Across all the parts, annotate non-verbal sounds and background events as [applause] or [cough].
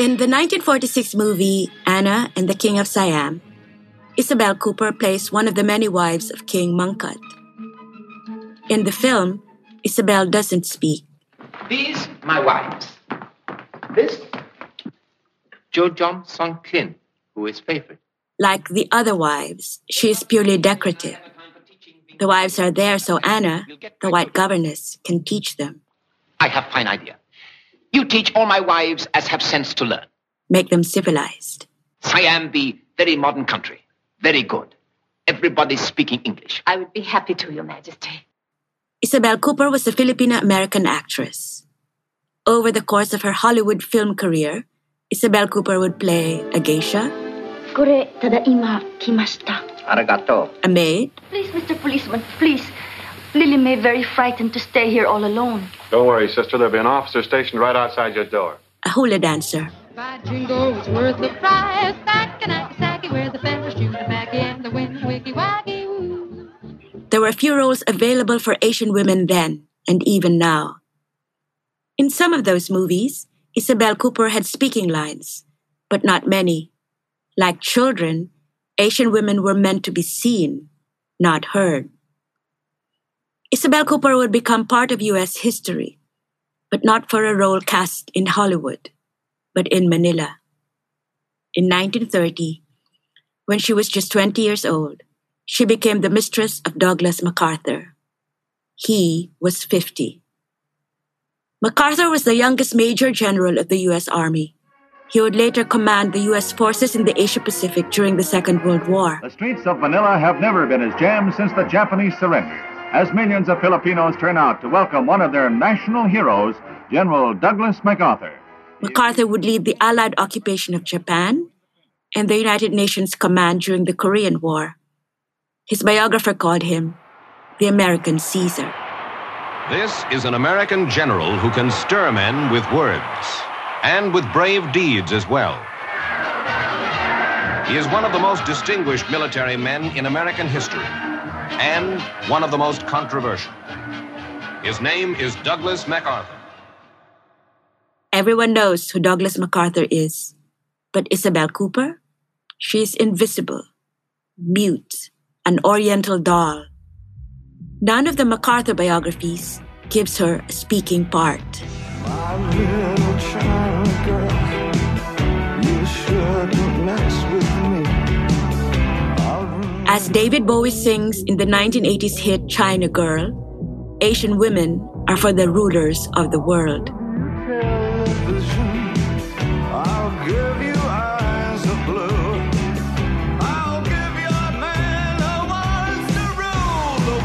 In the 1946 movie Anna and the King of Siam, Isabel Cooper plays one of the many wives of King Mongkut. In the film, Isabel doesn't speak. These my wives. This Jo Jom Song Klin, who is favorite. Like the other wives, she is purely decorative. The wives are there so Anna, the white governess, can teach them. I have fine idea. You teach all my wives as have sense to learn. Make them civilized. Siam be very modern country. Very good. Everybody's speaking English. I would be happy to, Your Majesty. Isabel Cooper was a Filipino American actress. Over the course of her Hollywood film career, Isabel Cooper would play a geisha, Kore tadaima kimashita. Arigato. a maid, Please, Mr. Policeman, please. Lily May very frightened to stay here all alone. Don't worry, sister. There'll be an officer stationed right outside your door. a hula dancer, My jingle was worth the price. Back in Nagasaki, where the feathers shoot back in the wind, wiggy waggy woo. There were few roles available for Asian women then, and even now. In some of those movies, Isabel Cooper had speaking lines, but not many. Like children, Asian women were meant to be seen, not heard. Isabel Cooper would become part of U.S. history, but not for a role cast in Hollywood, but in Manila. In 1930, when she was just 20 years old, she became the mistress of Douglas MacArthur. He was 50. MacArthur was the youngest major general of the U.S. Army. He would later command the U.S. forces in the Asia Pacific during the Second World War. The streets of Manila have never been as jammed since the Japanese surrender, as millions of Filipinos turn out to welcome one of their national heroes, General Douglas MacArthur. MacArthur would lead the Allied occupation of Japan and the United Nations command during the Korean War. His biographer called him the American Caesar. This is an American general who can stir men with words and with brave deeds as well. He is one of the most distinguished military men in American history and one of the most controversial. His name is Douglas MacArthur. Everyone knows who Douglas MacArthur is. But Isabel Cooper? She is invisible, mute, an oriental doll. None of the MacArthur biographies gives her a speaking part. As David Bowie sings in the 1980s hit China Girl, Asian women are for the rulers of the world. television. I'll give you eyes of blue. I'll give you a man who wants to rule the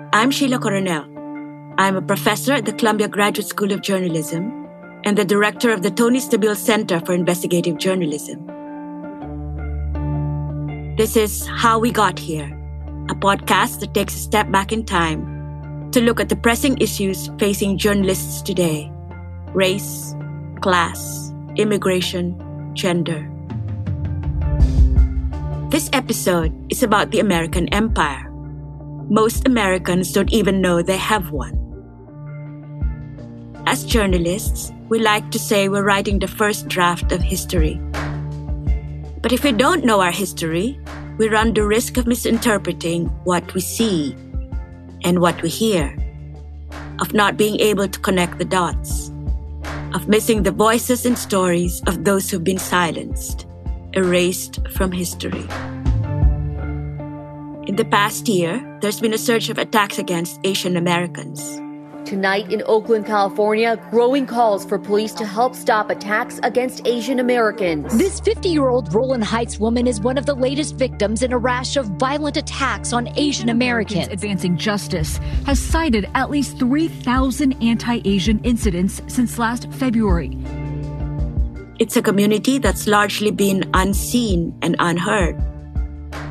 world. I'm Sheila Coronel. I'm a professor at the Columbia Graduate School of Journalism and the director of the Tony Stabile Center for Investigative Journalism. This is How We Got Here, a podcast that takes a step back in time to look at the pressing issues facing journalists today race, class, immigration, gender. This episode is about the American Empire. Most Americans don't even know they have one. As journalists, we like to say we're writing the first draft of history. But if we don't know our history, we run the risk of misinterpreting what we see and what we hear, of not being able to connect the dots, of missing the voices and stories of those who've been silenced, erased from history. In the past year, there's been a surge of attacks against Asian Americans. Tonight in Oakland, California, growing calls for police to help stop attacks against Asian Americans. This 50 year old Rowland Heights woman is one of the latest victims in a rash of violent attacks on Asian Americans. Advancing Justice has cited at least 3,000 anti Asian incidents since last February. It's a community that's largely been unseen and unheard,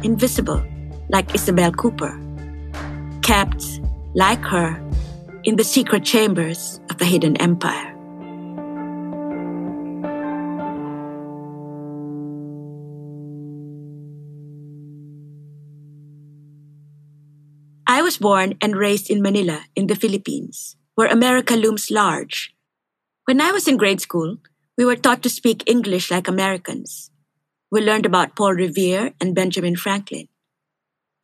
invisible, like Isabel Cooper, kept, like her, in the secret chambers of the hidden empire. I was born and raised in Manila, in the Philippines, where America looms large. When I was in grade school, we were taught to speak English like Americans. We learned about Paul Revere and Benjamin Franklin.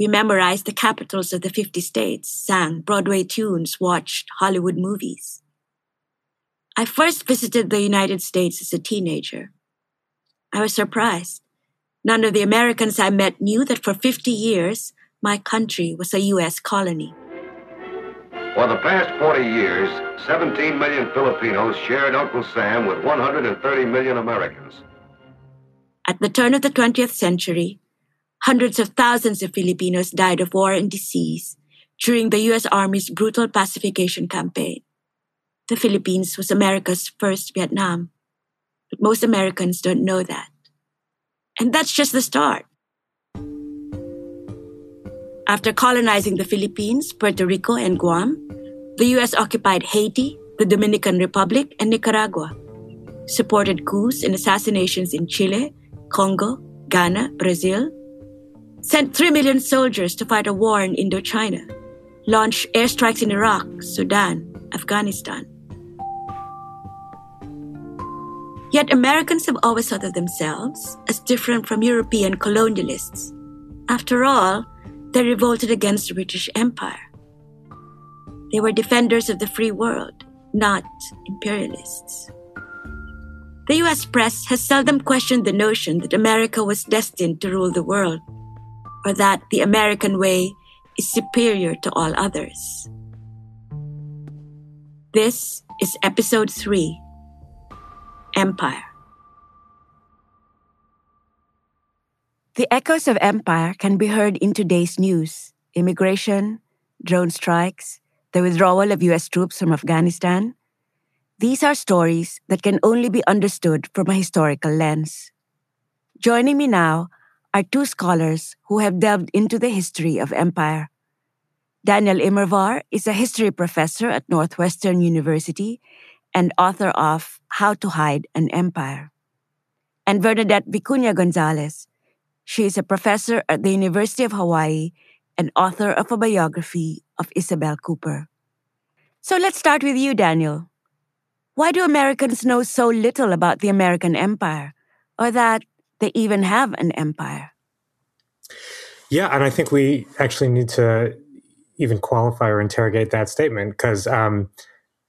We memorized the capitals of the 50 states, sang Broadway tunes, watched Hollywood movies. I first visited the United States as a teenager. I was surprised. None of the Americans I met knew that for 50 years, my country was a U.S. colony. For the past 40 years, 17 million Filipinos shared Uncle Sam with 130 million Americans. At the turn of the 20th century, hundreds of thousands of Filipinos died of war and disease during the U.S. Army's brutal pacification campaign. The Philippines was America's first Vietnam, but most Americans don't know that. And that's just the start. After colonizing the Philippines, Puerto Rico, and Guam, the U.S. occupied Haiti, the Dominican Republic, and Nicaragua, supported coups and assassinations in Chile, Congo, Ghana, Brazil, sent 3 million soldiers to fight a war in Indochina, launched airstrikes in Iraq, Sudan, Afghanistan. Yet Americans have always thought of themselves as different from European colonialists. After all, they revolted against the British Empire. They were defenders of the free world, not imperialists. The US press has seldom questioned the notion that America was destined to rule the world, or that the American way is superior to all others. This is episode 3 Empire. The echoes of empire can be heard in today's news immigration, drone strikes, the withdrawal of US troops from Afghanistan. These are stories that can only be understood from a historical lens. Joining me now are two scholars who have delved into the history of empire. Daniel Immerwahr is a history professor at Northwestern University and author of How to Hide an Empire. And Vernadette Vicuña Gonzalez. She is a professor at the University of Hawaii and author of a biography of Isabel Cooper. So let's start with you, Daniel. Why do Americans know so little about the American empire, or that they even have an empire? Yeah, and I think we actually need to even qualify or interrogate that statement because um,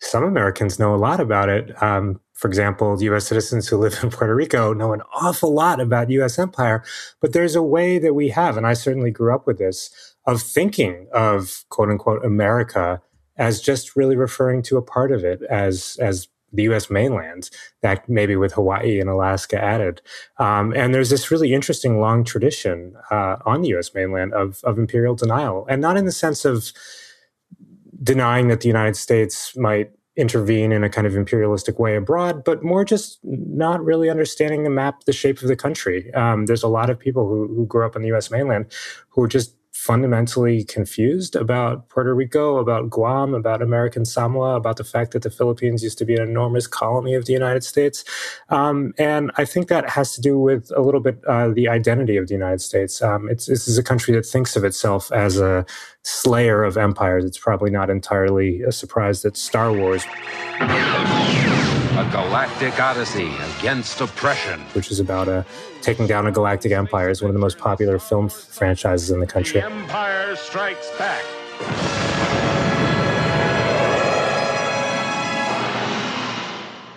some Americans know a lot about it. Um, for example, U.S. citizens who live in Puerto Rico know an awful lot about U.S. empire, but there's a way that we have, and I certainly grew up with this, of thinking of quote unquote America as just really referring to a part of it as as the U.S. mainland, that maybe with Hawaii and Alaska added. Um, and there's this really interesting long tradition uh, on the U.S. mainland of of imperial denial, and not in the sense of denying that the United States might intervene in a kind of imperialistic way abroad, but more just not really understanding the map, the shape of the country. Um, there's a lot of people who, who grew up in the U.S. mainland who are just fundamentally confused about Puerto Rico, about Guam, about American Samoa, about the fact that the Philippines used to be an enormous colony of the United States. Um, and I think that has to do with a little bit uh, the identity of the United States. Um, this is a country that thinks of itself as a slayer of empires. It's probably not entirely a surprise that Star Wars. A galactic odyssey against oppression. Which is about a taking down a galactic empire, is one of the most popular film franchises in the country. The Empire Strikes Back.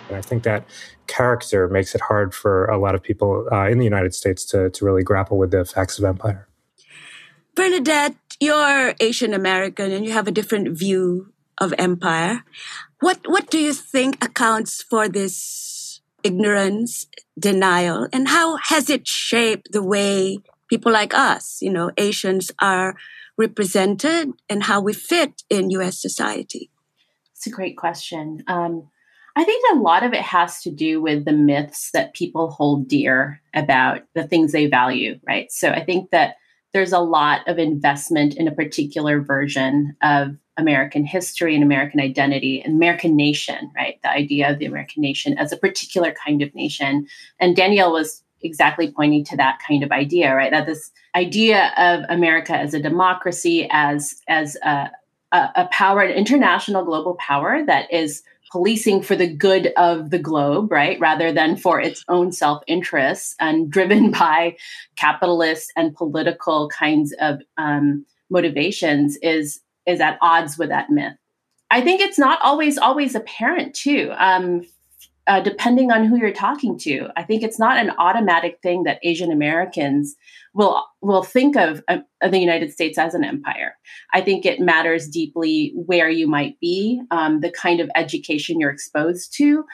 And I think that character makes it hard for a lot of people uh, in the United States to, to really grapple with the facts of empire. Vernadette, you're Asian American and you have a different view of empire. What what do you think accounts for this ignorance, denial, and how has it shaped the way people like us, you know, Asians are represented and how we fit in US society? It's a great question. Um, I think a lot of it has to do with the myths that people hold dear about the things they value, right? So I think that there's a lot of investment in a particular version of American history and American identity and American nation, right? The idea of the American nation as a particular kind of nation. And Daniel was exactly pointing to that kind of idea, right? That this idea of America as a democracy, as as a, a, a power, an international global power that is policing for the good of the globe, right, rather than for its own self interests and [laughs] driven by capitalist and political kinds of um, motivations, is is at odds with that myth. I think it's not always always apparent too. Um, uh, depending on who you're talking to, I think it's not an automatic thing that Asian Americans will will think of, uh, the United States as an empire. I think it matters deeply where you might be, um, the kind of education you're exposed to.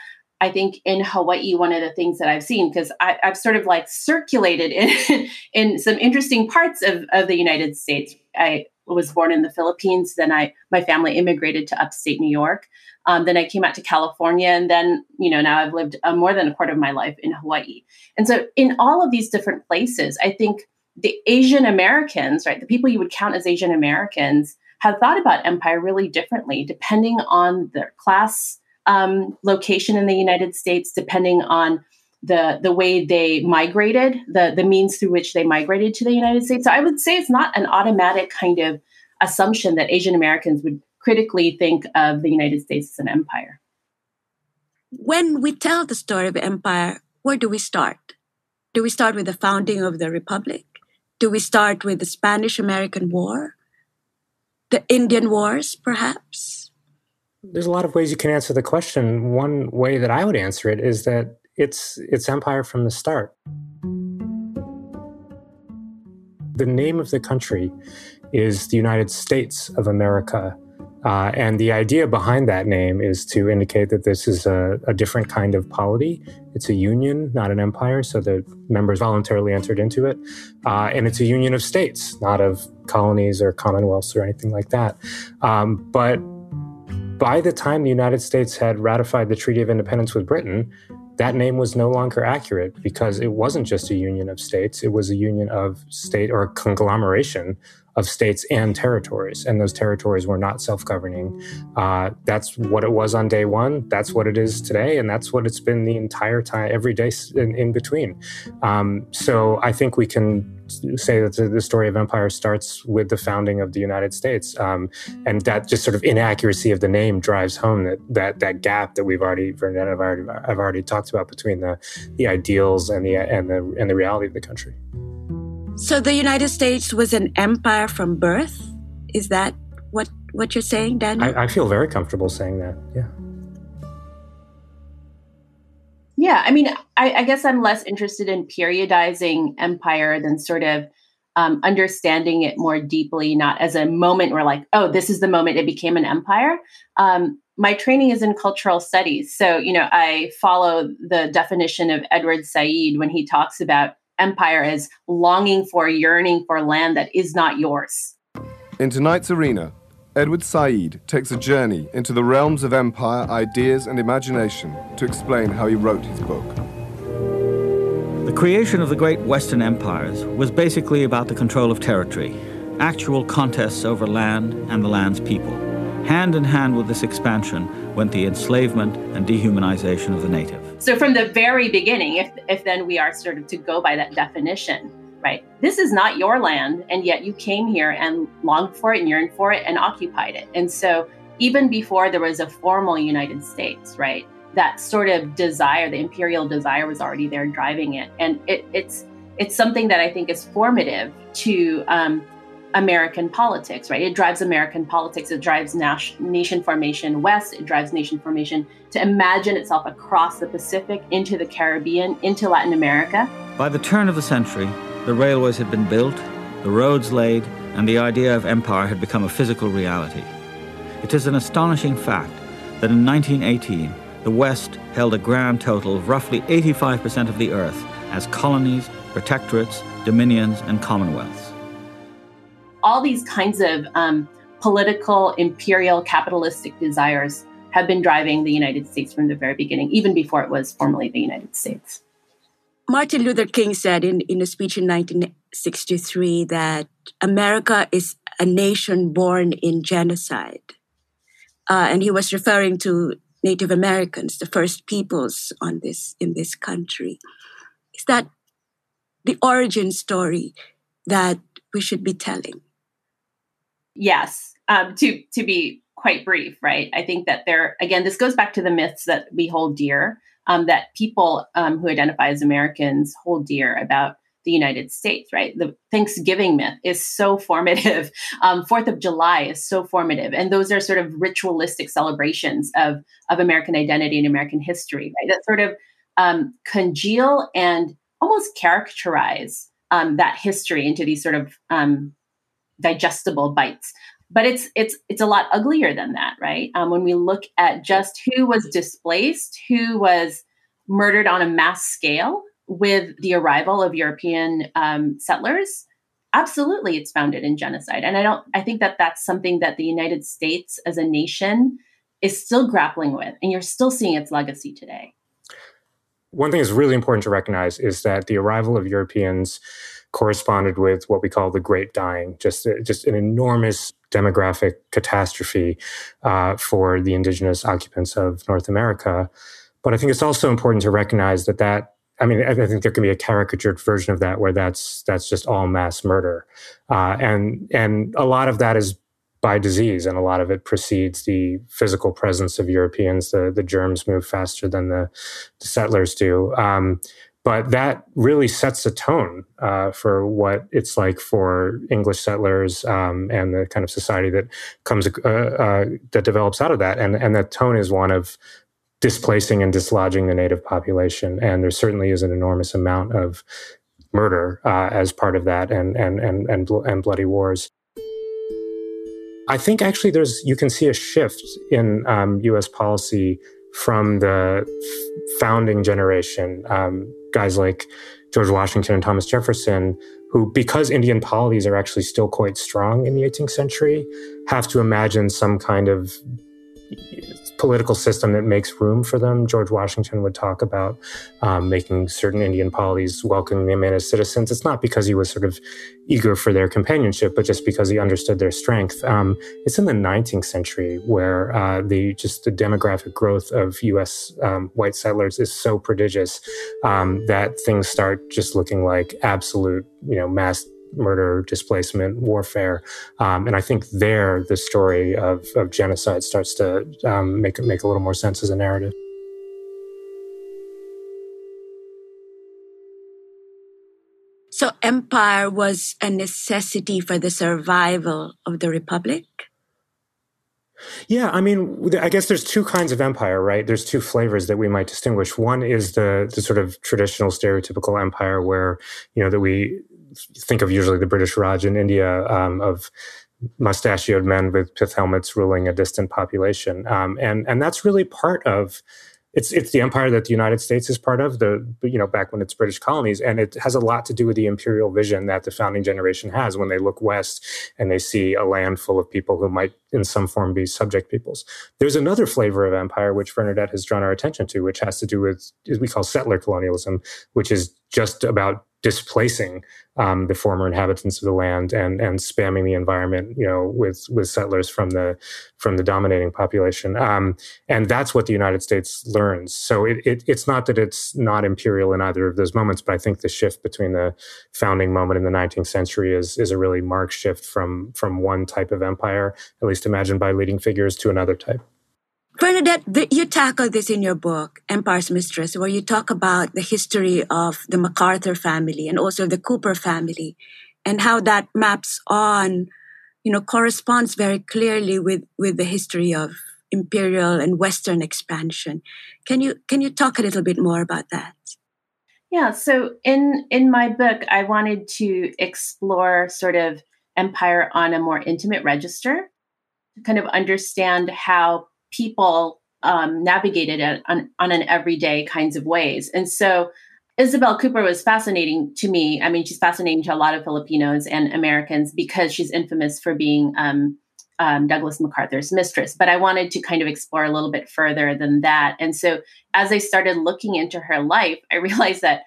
I think in Hawaii, one of the things that I've seen, because I've sort of like circulated [laughs] in, in some interesting parts of, of the United States. I was born in the Philippines. Then I, my family immigrated to upstate New York. Um, then I came out to California, and then you know now I've lived uh, more than a quarter of my life in Hawaii. And so in all of these different places, I think the Asian Americans, right, the people you would count as Asian Americans, have thought about empire really differently, depending on their class um, location in the United States, depending on the the way they migrated, the the means through which they migrated to the United States. So I would say it's not an automatic kind of assumption that Asian Americans would critically think of the United States as an empire. When we tell the story of empire, where do we start? Do we start with the founding of the republic? Do we start with the Spanish American War? The Indian Wars, perhaps? There's a lot of ways you can answer the question. One way that I would answer it is that it's it's empire from the start. The name of the country is the United States of America. Uh, and the idea behind that name is to indicate that this is a, a, different kind of polity. It's a union, not an empire, so the members voluntarily entered into it. Uh, and it's a union of states, not of colonies or commonwealths or anything like that. Um, but by the time the United States had ratified the Treaty of Independence with Britain, that name was no longer accurate because it wasn't just a union of states, it was a union of state or a conglomeration of states and territories, and those territories were not self governing. Uh, that's what it was on day one. That's what it is today, and that's what it's been the entire time, every day in, in between. Um, so I think we can say that the, story of empire starts with the founding of the United States, um, and that just sort of inaccuracy of the name drives home that that that gap that we've already, I've already, I've already talked about between the the ideals and the and the and the reality of the country. So the United States was an empire from birth? Is that what what you're saying, Daniel? I, I feel very comfortable saying that. Yeah. Yeah, I mean, I, I, guess I'm less interested in periodizing empire than sort of um, understanding it more deeply, not as a moment where, like, oh, this is the moment it became an empire. Um, my training is in cultural studies. So, you know, I follow the definition of Edward Said when he talks about empire as longing for, yearning for land that is not yours. In tonight's arena, Edward Said takes a journey into the realms of empire, ideas, and imagination to explain how he wrote his book. The creation of the great Western empires was basically about the control of territory, actual contests over land and the land's people. Hand in hand with this expansion went the enslavement and dehumanization of the native. So from the very beginning, if if then we are sort of to go by that definition, right? This is not your land, and yet you came here and longed for it and yearned for it and occupied it. And so even before there was a formal United States, right? That sort of desire, the imperial desire was already there driving it. And it, it's it's something that I think is formative to um, American politics, right? It drives American politics. It drives nation formation west. It drives nation formation to imagine itself across the Pacific, into the Caribbean, into Latin America. By the turn of the century, the railways had been built, the roads laid, and the idea of empire had become a physical reality. It is an astonishing fact that in 1918, the West held a grand total of roughly 85% of the Earth as colonies, protectorates, dominions, and commonwealths all these kinds of um, political, imperial, capitalistic desires have been driving the United States from the very beginning, even before it was formally the United States. Martin Luther King said in, in a speech in 1963 that America is a nation born in genocide. Uh, and he was referring to Native Americans, the first peoples on this in this country. Is that the origin story that we should be telling? Yes. Um, to to be quite brief, right? I think that there again, this goes back to the myths that we hold dear, um, that people um, who identify as Americans hold dear about the United States, right? The Thanksgiving myth is so [laughs] formative. Um, Fourth of July is so formative, and those are sort of ritualistic celebrations of of American identity and American history, right? That sort of um, congeal and almost characterize um, that history into these sort of um, digestible bites. But it's it's it's a lot uglier than that, right? Um, when we look at just who was displaced, who was murdered on a mass scale with the arrival of European um, settlers, absolutely, it's founded in genocide. And I don't. I think that that's something that the United States as a nation is still grappling with, and you're still seeing its legacy today. One thing that's really important to recognize is that the arrival of Europeans corresponded with what we call the Great Dying, just just an enormous demographic catastrophe uh, for the indigenous occupants of North America. But I think it's also important to recognize that that I mean, I think there can be a caricatured version of that where that's that's just all mass murder, uh, and and a lot of that is by disease, and a lot of it precedes the physical presence of Europeans. The the germs move faster than the, the settlers do. Um, but that really sets a tone uh, for what it's like for English settlers um, and the kind of society that comes uh, uh, that develops out of that, and and that tone is one of displacing and dislodging the native population, and there certainly is an enormous amount of murder uh, as part of that, and and and and, and bloody wars. I think actually there's you can see a shift in um, U.S. policy from the founding generation, um, guys like George Washington and Thomas Jefferson, who, because Indian polities are actually still quite strong in the 18th century, have to imagine some kind of political system that makes room for them. George Washington would talk about um, making certain Indian polities welcoming them in as citizens. It's not because he was sort of eager for their companionship, but just because he understood their strength. Um, it's in the 19th century where uh, the just the demographic growth of U.S. Um, white settlers is so prodigious um, that things start just looking like absolute, you know, mass murder, displacement, warfare, um, and I think there the story of, of genocide starts to um, make make a little more sense as a narrative. So, empire was a necessity for the survival of the republic. Yeah, I mean, I guess there's two kinds of empire, right? There's two flavors that we might distinguish. One is the the sort of traditional stereotypical empire where, you know, that we think of usually the British Raj in India um, of mustachioed men with pith helmets ruling a distant population, um, and and that's really part of it's it's the empire that the United States is part of the you know back when it's British colonies and it has a lot to do with the imperial vision that the founding generation has when they look west and they see a land full of people who might in some form be subject peoples. There's another flavor of empire which Vernadette has drawn our attention to which has to do with we call settler colonialism which is just about displacing um, the former inhabitants of the land and and spamming the environment, you know, with with settlers from the from the dominating population. Um, and that's what the United States learns. So it, it, it's not that it's not imperial in either of those moments, but I think the shift between the founding moment in the 19th century is is a really marked shift from from one type of empire, at least imagined by leading figures, to another type. Vernadette, the, you tackle this in your book, Empire's Mistress, where you talk about the history of the MacArthur family and also the Cooper family and how that maps on, you know, corresponds very clearly with, with the history of imperial and Western expansion. Can you can you talk a little bit more about that? Yeah, so in in my book, I wanted to explore sort of empire on a more intimate register, to kind of understand how people um, navigated it on, on an everyday kinds of ways. And so Isabel Cooper was fascinating to me. I mean, she's fascinating to a lot of Filipinos and Americans because she's infamous for being um, um, Douglas MacArthur's mistress. But I wanted to kind of explore a little bit further than that. And so as I started looking into her life, I [laughs] realized that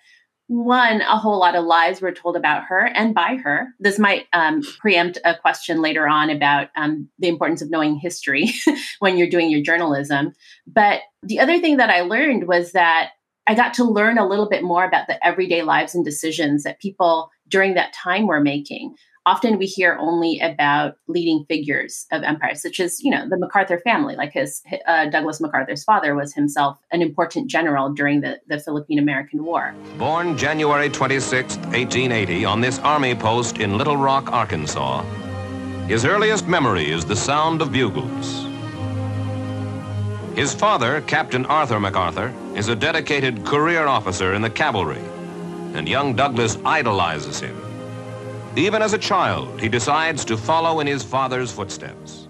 one, a whole lot of lies were told about her and by her. This might um, preempt a question later on about um, the importance of knowing history [laughs] when you're doing your journalism. But the other thing that I learned was that I got to learn a little bit more about the everyday lives and decisions that people during that time were making. Often we hear only about leading figures of empire, such as you know the MacArthur family. Like his uh, Douglas MacArthur's father was himself an important general during the, the Philippine American War. Born January 26, 1880, on this army post in Little Rock, Arkansas, his earliest memory is the sound of bugles. His father, Captain Arthur MacArthur, is a dedicated career officer in the cavalry, and young Douglas idolizes him. Even as a child, he decides to follow in his father's footsteps.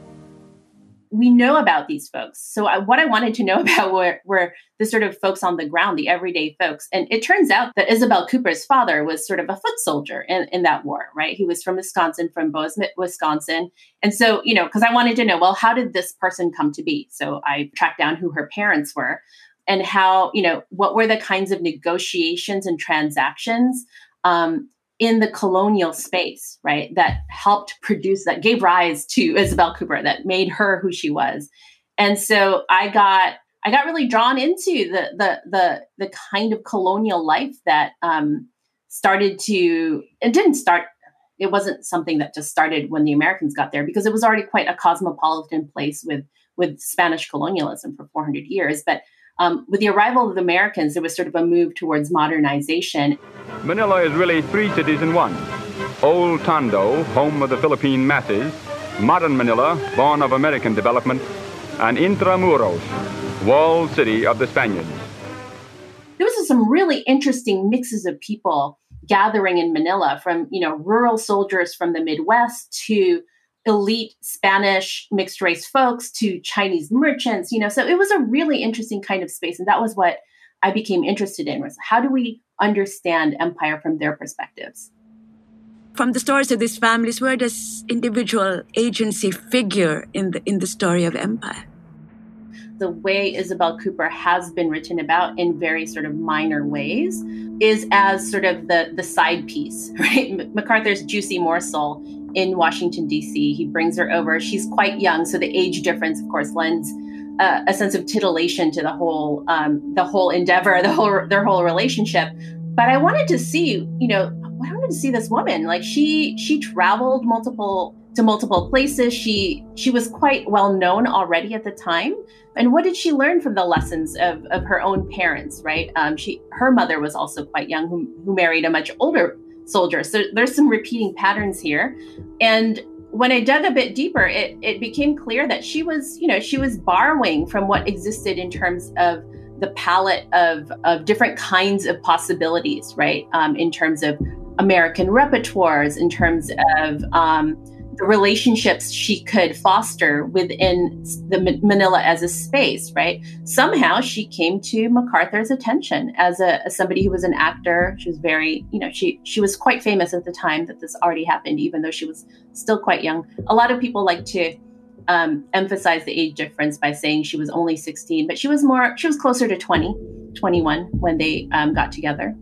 we know about these folks. So I, what I wanted to know [laughs] about were, were the sort of folks on the ground, the everyday folks. And it turns out that Isabel Cooper's father was sort of a foot soldier in, in that war, right? He was from Wisconsin, from Bozeman, Wisconsin. And so, you know, because I wanted to know, well, how did this person come to be? So I tracked down who her parents were and how, you know, what were the kinds of negotiations and transactions um, in the colonial space, right? That helped produce, that gave rise to Isabel Cooper, that made her who she was. And so I got, I got really drawn into the the the the kind of colonial life that um, started to. It didn't start. It wasn't something that just started when the Americans got there, because it was already quite a cosmopolitan place with with Spanish colonialism for 400 years. But um, with the arrival of the Americans, there was sort of a move towards modernization. Manila is really three cities in one. Old Tondo, home of the Philippine masses, modern Manila, born of American development, and Intramuros, walled city of the Spaniards. There was some really interesting mixes of people gathering in Manila, from you know rural soldiers from the Midwest to elite Spanish mixed race folks to Chinese merchants. You know, so it was a really interesting kind of space, and that was what I became interested in was how do we understand empire from their perspectives? From the stories of these families, where does individual agency figure in the in the story of empire? The way Isabel Cooper has been written about in very sort of minor ways is as sort of the the side piece, [laughs] right? MacArthur's juicy morsel in Washington D.C. He brings her over. She's quite young, so the age difference, of course, lends uh, a sense of titillation to the whole um, the whole endeavor, the whole their whole relationship. But I wanted to see, you know, I wanted to see this woman. Like she she traveled multiple to multiple places. She she was quite well known already at the time. And what did she learn from the lessons of, of her own parents? Right? Um, she her mother was also quite young, who who married a much older soldier. So there's some repeating patterns here. And when I dug a bit deeper, it it became clear that she was, you know, she was borrowing from what existed in terms of the palette of of different kinds of possibilities, right? Um, in terms of American repertoires, in terms of um, the relationships she could foster within the Manila as a space, right? Somehow she came to MacArthur's attention as a as somebody who was an actor. She was very, you know, she she was quite famous at the time that this already happened, even though she was still quite young. A lot of people like to um, emphasize the age difference by saying she was only 16, but she was more, she was closer to 20, 21 when they um, got together.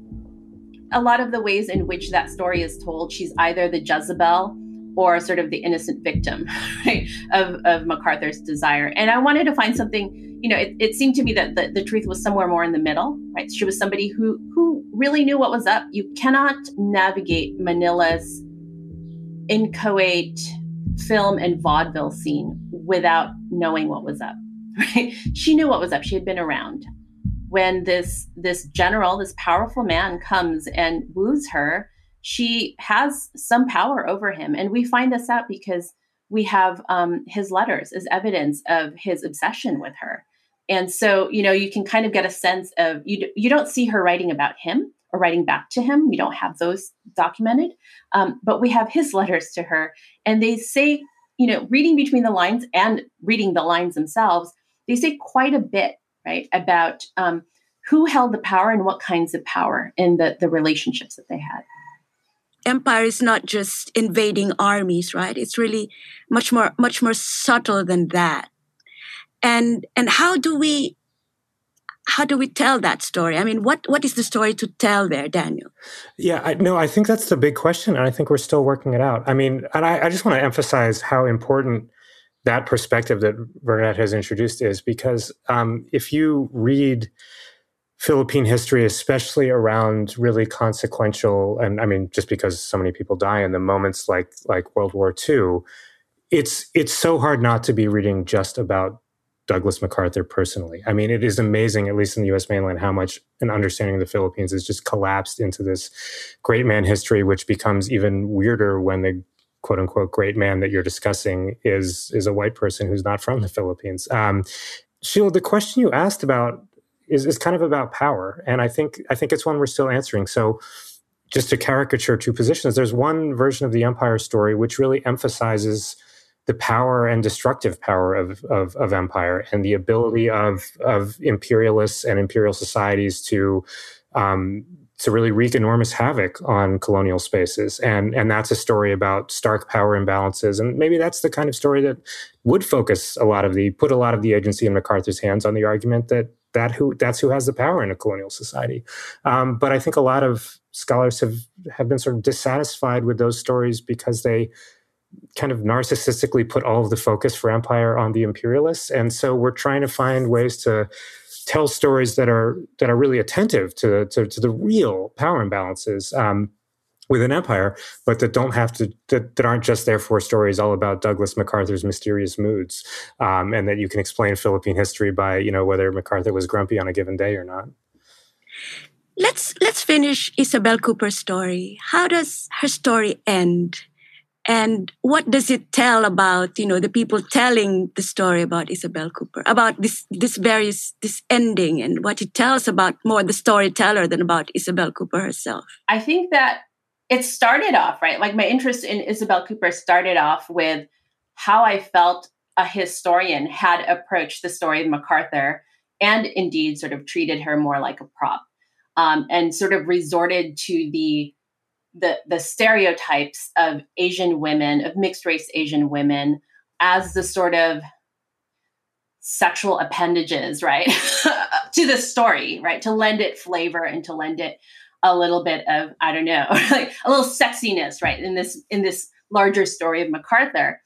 A lot of the ways in which that story is told, she's either the Jezebel or sort of the innocent victim [laughs] right, of, of MacArthur's desire. And I wanted to find something, you know, it, it seemed to me that the, the truth was somewhere more in the middle, right? She was somebody who who really knew what was up. You cannot navigate Manila's inchoate film and vaudeville scene without knowing what was up, [laughs] right? She knew what was up. She had been around. When this this general, this powerful man comes and woos her, she has some power over him. And we find this out because we have um, his letters as evidence of his obsession with her. And so, you know, you can kind of get a sense of you. You don't see her writing about him or writing back to him. We don't have those documented, um, but we have his [laughs] letters to her, and they say, you know, reading between the lines and reading the lines themselves, they say quite a bit, right, about um, who held the power and what kinds of power in the the relationships that they had. Empire is not just invading armies, right? It's really much more much more subtle than that. And and how do we how do we tell that story? I mean, what what is the story to tell there, Daniel? Yeah, I, no, I think that's the big question, and I think we're still working it out. I mean, and I, I just want to emphasize how important that perspective that Burnett has introduced is because um, if you read Philippine history, especially around really consequential, and I mean, just because so many people die in the moments like like World War II, it's it's so hard not to be reading just about Douglas MacArthur personally. I mean, it is amazing, at least in the U.S. mainland, how much an understanding of the Philippines has just collapsed into this great man history, which becomes even weirder when the quote unquote great man that you're discussing is is a white person who's not from the Philippines. Um, Sheila, the question you asked about is, is kind of about power. And I think I think it's one we're still answering. So just to caricature two positions, there's one version of the empire story which really emphasizes the power and destructive power of, of, of empire and the ability of, of imperialists and imperial societies to um, to really wreak enormous havoc on colonial spaces. And, and that's a story about stark power imbalances. And maybe that's the kind of story that would focus a lot of the, put a lot of the agency in MacArthur's hands on the argument that that who that's who has the power in a colonial society. Um, but I think a lot of scholars have have been sort of dissatisfied with those stories because they kind of narcissistically put all of the focus for empire on the imperialists, and so we're trying to find ways to tell stories that are that are really attentive to to, to the real power imbalances. Um, within empire, but that don't have to that, that aren't just there for stories all about Douglas MacArthur's mysterious moods, um, and that you can explain Philippine history by you know whether MacArthur was grumpy on a given day or not. Let's let's finish Isabel Cooper's story. How does her story end? And what does it tell about, you know, the people telling the story about Isabel Cooper, about this this various this ending and what it tells about more the storyteller than about Isabel Cooper herself? I think that it started off, right? Like my interest in Isabel Cooper started off with how I felt a historian had approached the story of MacArthur and indeed sort of treated her more like a prop um, and sort of resorted to the the the stereotypes of Asian women, of mixed race Asian women, as the sort of sexual appendages, right, [laughs] to the story, right, to lend it flavor and to lend it a little bit of I don't know, [laughs] like a little sexiness, right, in this in this larger story of MacArthur.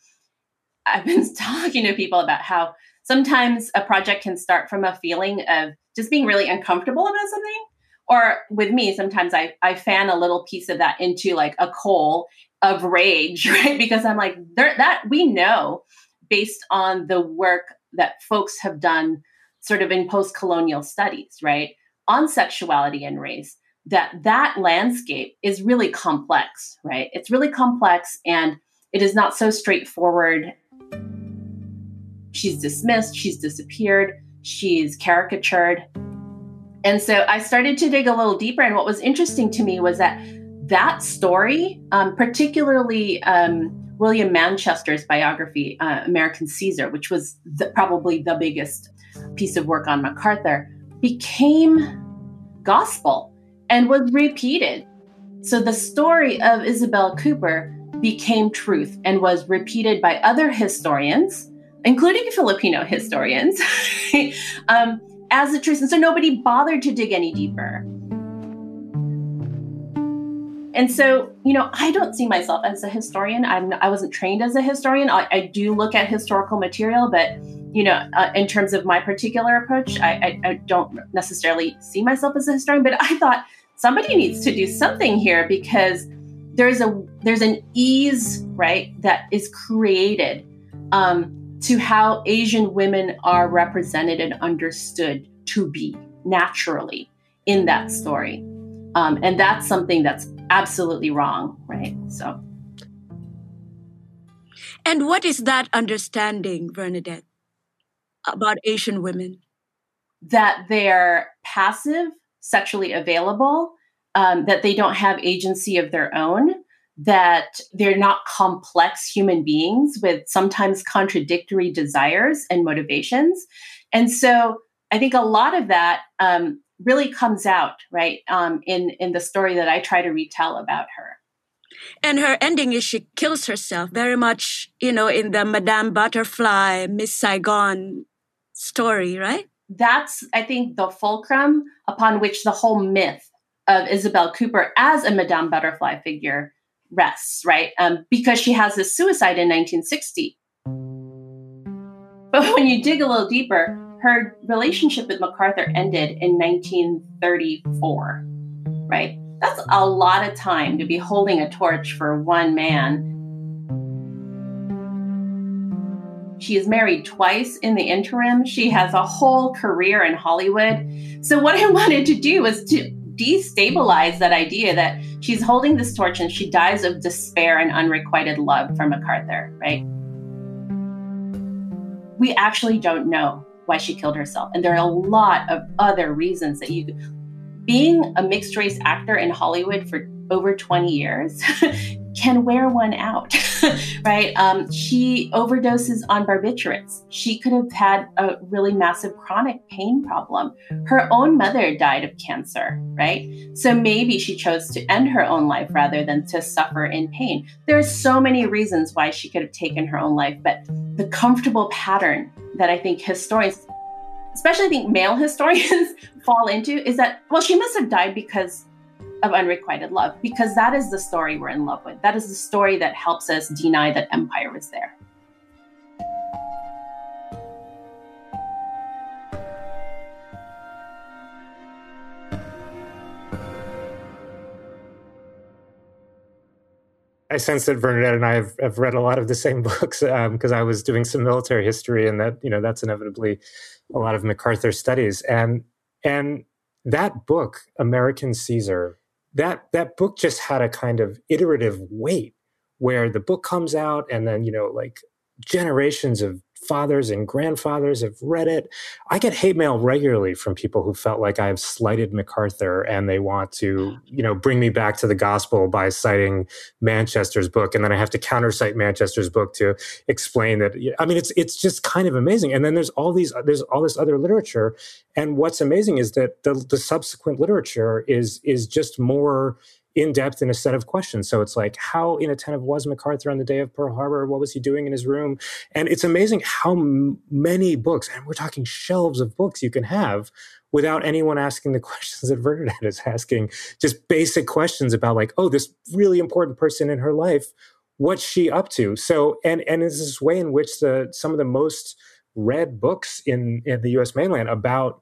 I've been [laughs] talking to people about how sometimes a project can start from a feeling of just being really uncomfortable about something or with me sometimes I, I fan a little piece of that into like a coal of rage [laughs] right because i'm like there that we know based on the work that folks have done sort of in post-colonial studies right on sexuality and race that that landscape is really complex right? It's really complex and it is not so straightforward. She's dismissed she's disappeared she's caricatured. And so I started to dig a little deeper. And what was interesting to me was that that story, um, particularly um, William Manchester's biography, uh, American Caesar, which was the, probably the biggest piece of work on MacArthur, became gospel and was repeated. So the story of Isabel Cooper became truth and was repeated by other historians, including Filipino historians. [laughs] um, as the truth. And so nobody bothered to dig any deeper. And so, you know, I don't see myself as a historian. I'm, I wasn't trained as a historian. I, I do look at historical material, but, you know, uh, in terms of my particular approach, I, I, I don't necessarily see myself as a historian. But I thought somebody needs to do something here because there's a there's an ease, right, that is created um, to how Asian women are represented and understood to be naturally in that story. Um, and that's something that's absolutely wrong, right? So. And what is that understanding, Vernadette, about Asian women? That they're passive, sexually available, um, that they don't have agency of their own, that they're not complex human beings with sometimes contradictory desires and motivations. And so I think a lot of that um, really comes out, right, um, in, in the story that I try to retell about her. And her ending is she kills herself very much, you know, in the Madame Butterfly, Miss Saigon story, right? That's, I think, the fulcrum upon which the whole myth of Isabel Cooper as a Madame Butterfly figure rests, right? Um, because she has this suicide in 1960. But when you dig a little deeper, her relationship with MacArthur ended in 1934, right? That's a lot of time to be holding a torch for one man. She is married twice in the interim. She has a whole career in Hollywood. So, what I [laughs] wanted to do was to destabilize that idea that she's holding this torch and she dies of despair and unrequited love for MacArthur, right? We actually don't know why she killed herself. And there are a lot of other reasons that you being a mixed race actor in Hollywood for over 20 years [laughs] can wear one out, [laughs] right? Um, she overdoses on barbiturates. She could have had a really massive chronic pain problem. Her own mother died of cancer, right? So maybe she chose to end her own life rather than to suffer in pain. There are so many reasons why she could have taken her own life, but the comfortable pattern that I think historians, especially I think male historians, [laughs] fall into is that, well, she must have died because of unrequited love, because that is the story we're in love with. That is the story that helps us deny that empire was there. I sense that Vernadette and I have, have read a lot of the same [laughs] books because um, I was doing some military history, and that you know that's inevitably a lot of MacArthur studies, and and that book, American Caesar, that that book just had a kind of iterative weight where the book comes out, and then you know like generations of fathers and grandfathers have read it. I get hate mail regularly from people who felt like I've slighted MacArthur and they want to, ah. you know, bring me back to the gospel by citing Manchester's book. And then I have to countercite Manchester's book to explain that. I mean, it's, it's just kind of amazing. And then there's all these, there's all this other literature. And what's amazing is that the, the subsequent literature is, is just more in depth in a set of questions. So it's like, how inattentive was MacArthur on the day of Pearl Harbor? What was he doing in his room? And it's amazing how m- many books, and we're talking shelves of books you can have without anyone asking the [laughs] questions that Vernadette is asking, just basic questions about like, oh, this really important person in her life, what's she up to? So, and and is this way in which the some of the most read books in in the U.S. mainland about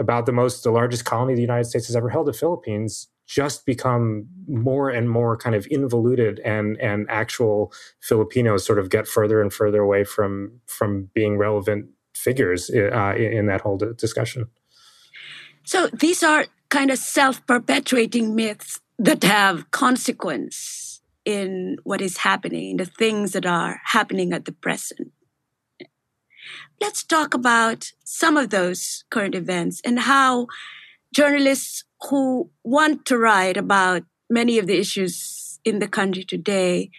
about the most the largest colony the United States has ever held, the Philippines, just become more and more kind of involuted and and actual Filipinos sort of get further and further away from from being relevant figures uh, in that whole discussion. So these are kind of self-perpetuating myths that have consequence in what is happening, the things that are happening at the present. Let's talk about some of those current events and how journalists who want to write about many of the issues in the country today,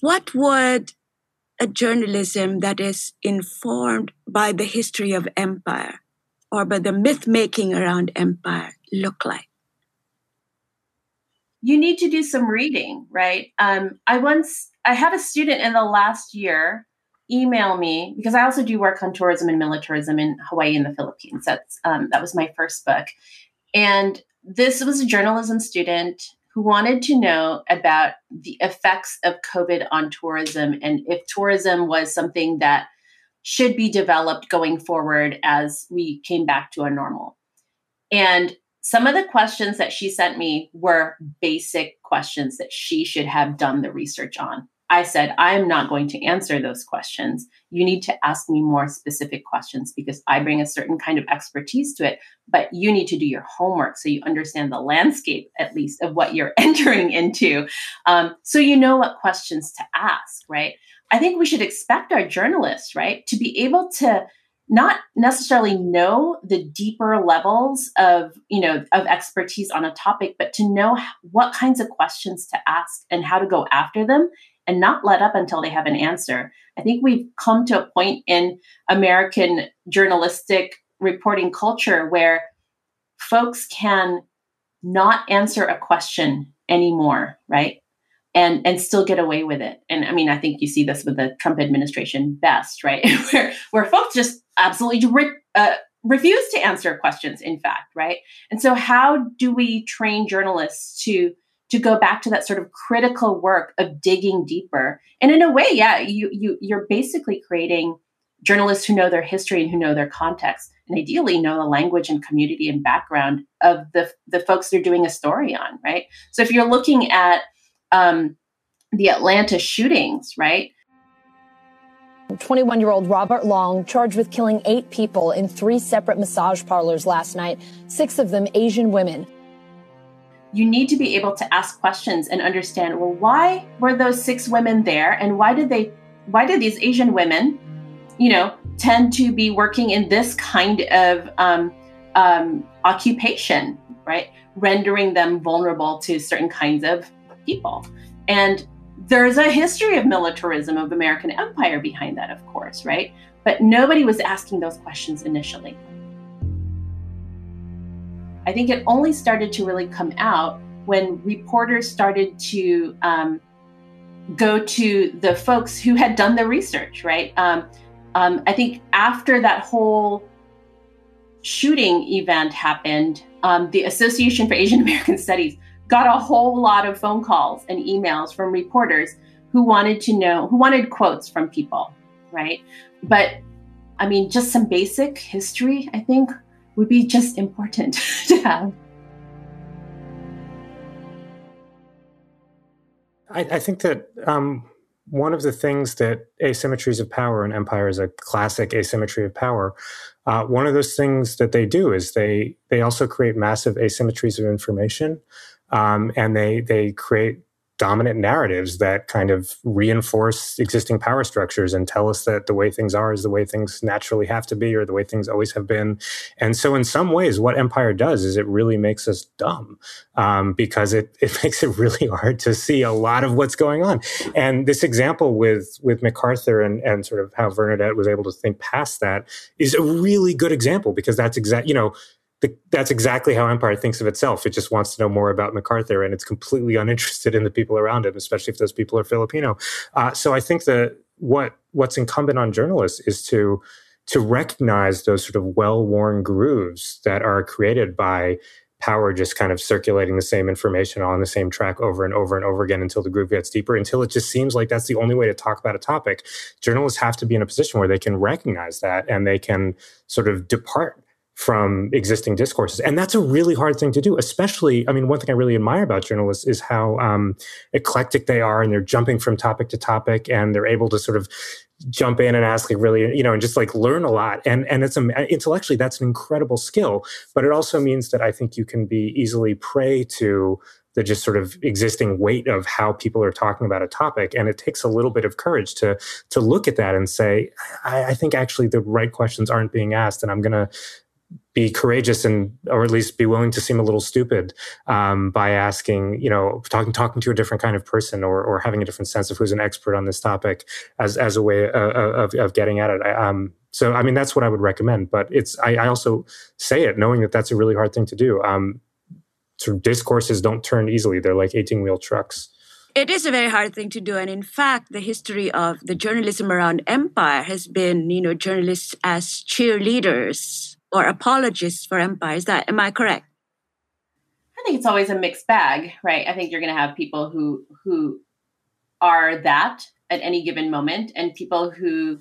what would a journalism that is informed by the history of empire or by the myth making around empire look like? You need to do some reading, right? Um, I once I had a student in the last year email me because I also do work on tourism and militarism in Hawaii and the Philippines. That's um, that was my first book, and this was a journalism student who wanted to know about the effects of COVID on tourism and if tourism was something that should be developed going forward as we came back to a normal. And some of the questions that she sent me were basic questions that she should have done the research on. I said, I'm not going to answer those questions. You need to ask me more specific questions because I bring a certain kind of expertise to it. But you need to do your homework so you understand the landscape, at least, of what you're [laughs] entering into. Um, so you know what questions to ask, right? I think we should expect our journalists, right, to be able to not necessarily know the deeper levels of you know of expertise on a topic but to know what kinds of questions to ask and how to go after them and not let up until they have an answer. I think we've come to a point in American journalistic reporting culture where folks can not answer a question anymore, right? And and still get away with it. And I mean, I think you see this with the Trump administration best, right? [laughs] where where folks just absolutely re- uh, refuse to answer questions. In fact, right? And so, how do we train journalists to to go back to that sort of critical work of digging deeper. And in a way, yeah, you you you're basically creating journalists who know their history and who know their context, and ideally know the language and community and background of the the folks they're doing a story on, right? So if you're looking at um, the Atlanta shootings, right? 21 year old Robert Long charged with killing eight people in three separate massage parlors last night, six of them Asian women. You need to be able to ask questions and understand well, why were those six women there and why did they, why did these Asian women, you know, tend to be working in this kind of um, um, occupation, right? Rendering them vulnerable to certain kinds of people. And there's a history of militarism of American empire behind that, of course, right? But nobody was asking those questions initially. I think it only started to really come out when reporters started to um, go to the folks who had done the research, right? Um, um, I think after that whole shooting event happened, um, the Association for Asian American Studies got a whole lot of phone calls and emails from reporters who wanted to know, who wanted quotes from people, right? But I mean, just some basic history, I think, would be just important [laughs] to have. I, I think that um, one of the things that asymmetries of power and empire is a classic asymmetry of power. Uh, one of those things that they do is they they also create massive asymmetries of information um, and they they create dominant narratives that kind of reinforce existing power structures and tell us that the way things are is the way things naturally have to be or the way things always have been. And so, in some ways, what empire does is it really makes us dumb um, because it, [laughs] it makes it really hard to see a lot of what's going on. And this example with with MacArthur and, and sort of how Vernadette was able to think past that is a really good example because that's exact, you know, the, that's exactly how Empire thinks of itself. It just wants to know more about MacArthur, and it's completely uninterested in the people around him, especially if those people are Filipino. Uh, so I think that what what's incumbent on journalists is to to recognize those sort of well-worn grooves that are created by power just kind of circulating the same information on the same track over and over and over again until the groove gets deeper until it just seems like that's the only way to talk about a topic journalists have to be in a position where they can recognize that and they can sort of depart from existing discourses. And that's a really hard thing to do, especially, I mean, one thing I really admire about journalists is how um, eclectic they are and they're jumping from topic to topic and they're able to sort of jump in and ask like really you know and just like learn a lot and and it's a, intellectually that's an incredible skill but it also means that i think you can be easily prey to the just sort of existing weight of how people are talking about a topic and it takes a little bit of courage to to look at that and say i, I think actually the right questions aren't being asked and i'm going to be courageous and or at least be willing to seem a little stupid um, by asking you know talking talking to a different kind of person or, or having a different sense of who's an expert on this topic as as a way uh, of, of getting at it. Um, so i mean that's what i would recommend but it's I, I, also say it knowing that that's a really hard thing to do. Um, discourses don't turn easily. They're like 18 wheel trucks. It is a very hard thing to do and in fact the history of the journalism around empire has been you know journalists as cheerleaders or apologists for empire. Is that am I correct? I think it's always a mixed bag, right? I think you're going to have people who who are that at any given moment, and people who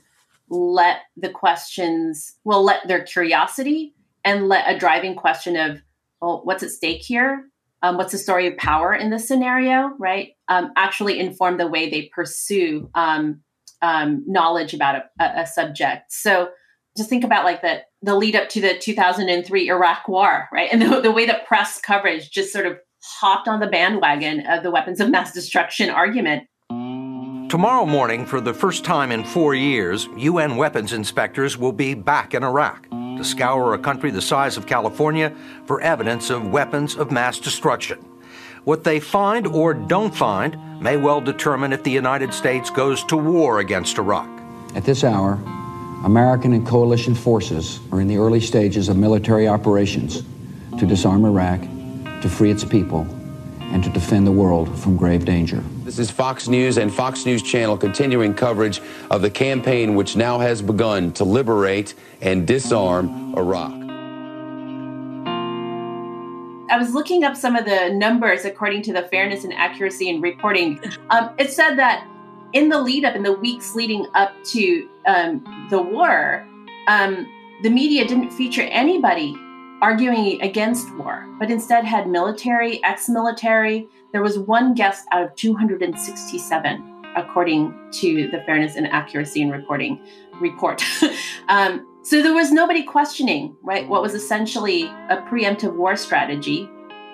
let the questions will let their curiosity and let a driving question of well, what's at stake here? Um, what's the story of power in this scenario, right? Um, actually inform the way they pursue um, um knowledge about a, a subject. So just think about like the the lead up to the 2003 Iraq War, right? And the, the way that press coverage just sort of hopped on the bandwagon of the weapons of mass destruction argument. Tomorrow morning, for the first time in four years, UN weapons inspectors will be back in Iraq to scour a country the size of California for evidence of weapons of mass destruction. What they find or don't find may well determine if the United States goes to war against Iraq. At this hour, American and coalition forces are in the early stages of military operations to disarm Iraq, to free its people, and to defend the world from grave danger. This is Fox News and Fox News Channel continuing coverage of the campaign which now has begun to liberate and disarm Iraq. I was looking up some of the numbers according to the Fairness and Accuracy in Reporting. Um, it said that in the lead up, in the weeks leading up to um, the war, um, the media didn't feature anybody arguing against war, but instead had military, ex military. There was one guest out of 267, according to the Fairness and Accuracy in Reporting report. [laughs] um, so there was nobody questioning, right, what was essentially a preemptive war strategy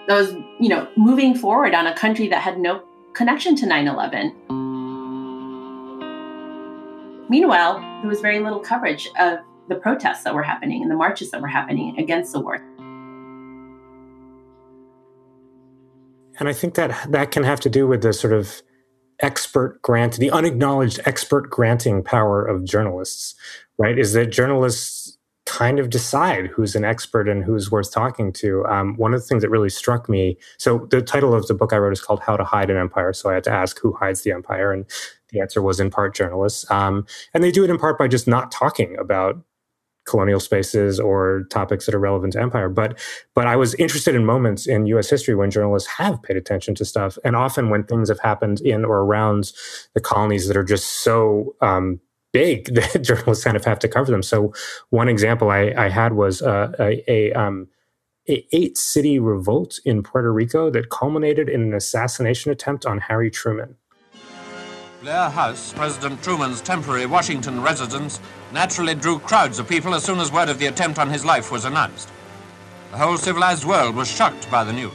that was, you know, moving forward on a country that had no connection to 9 11. Meanwhile, there was very little coverage of the protests that were happening and the marches that were happening against the war. And I think that that can have to do with the sort of expert grant, the unacknowledged expert granting power of journalists, right? Is that journalists kind of decide who's an expert and who's worth talking to. Um, one of the things that really struck me so, the title of the book I wrote is called How to Hide an Empire. So, I had to ask who hides the empire. And the answer was in part journalists. Um, and they do it in part by just not talking about colonial spaces or topics that are relevant to empire but but i was interested in moments in us history when journalists have paid attention to stuff and often when things have happened in or around the colonies that are just so um, big [laughs] that journalists kind of have to cover them so one example i, I had was uh, a, a um, a eight city revolt in Puerto Rico that culminated in an assassination attempt on Harry Truman. Blair House, President Truman's temporary Washington residence, naturally drew crowds of people as soon as word of the attempt on his life was announced. The whole civilized world was shocked by the news.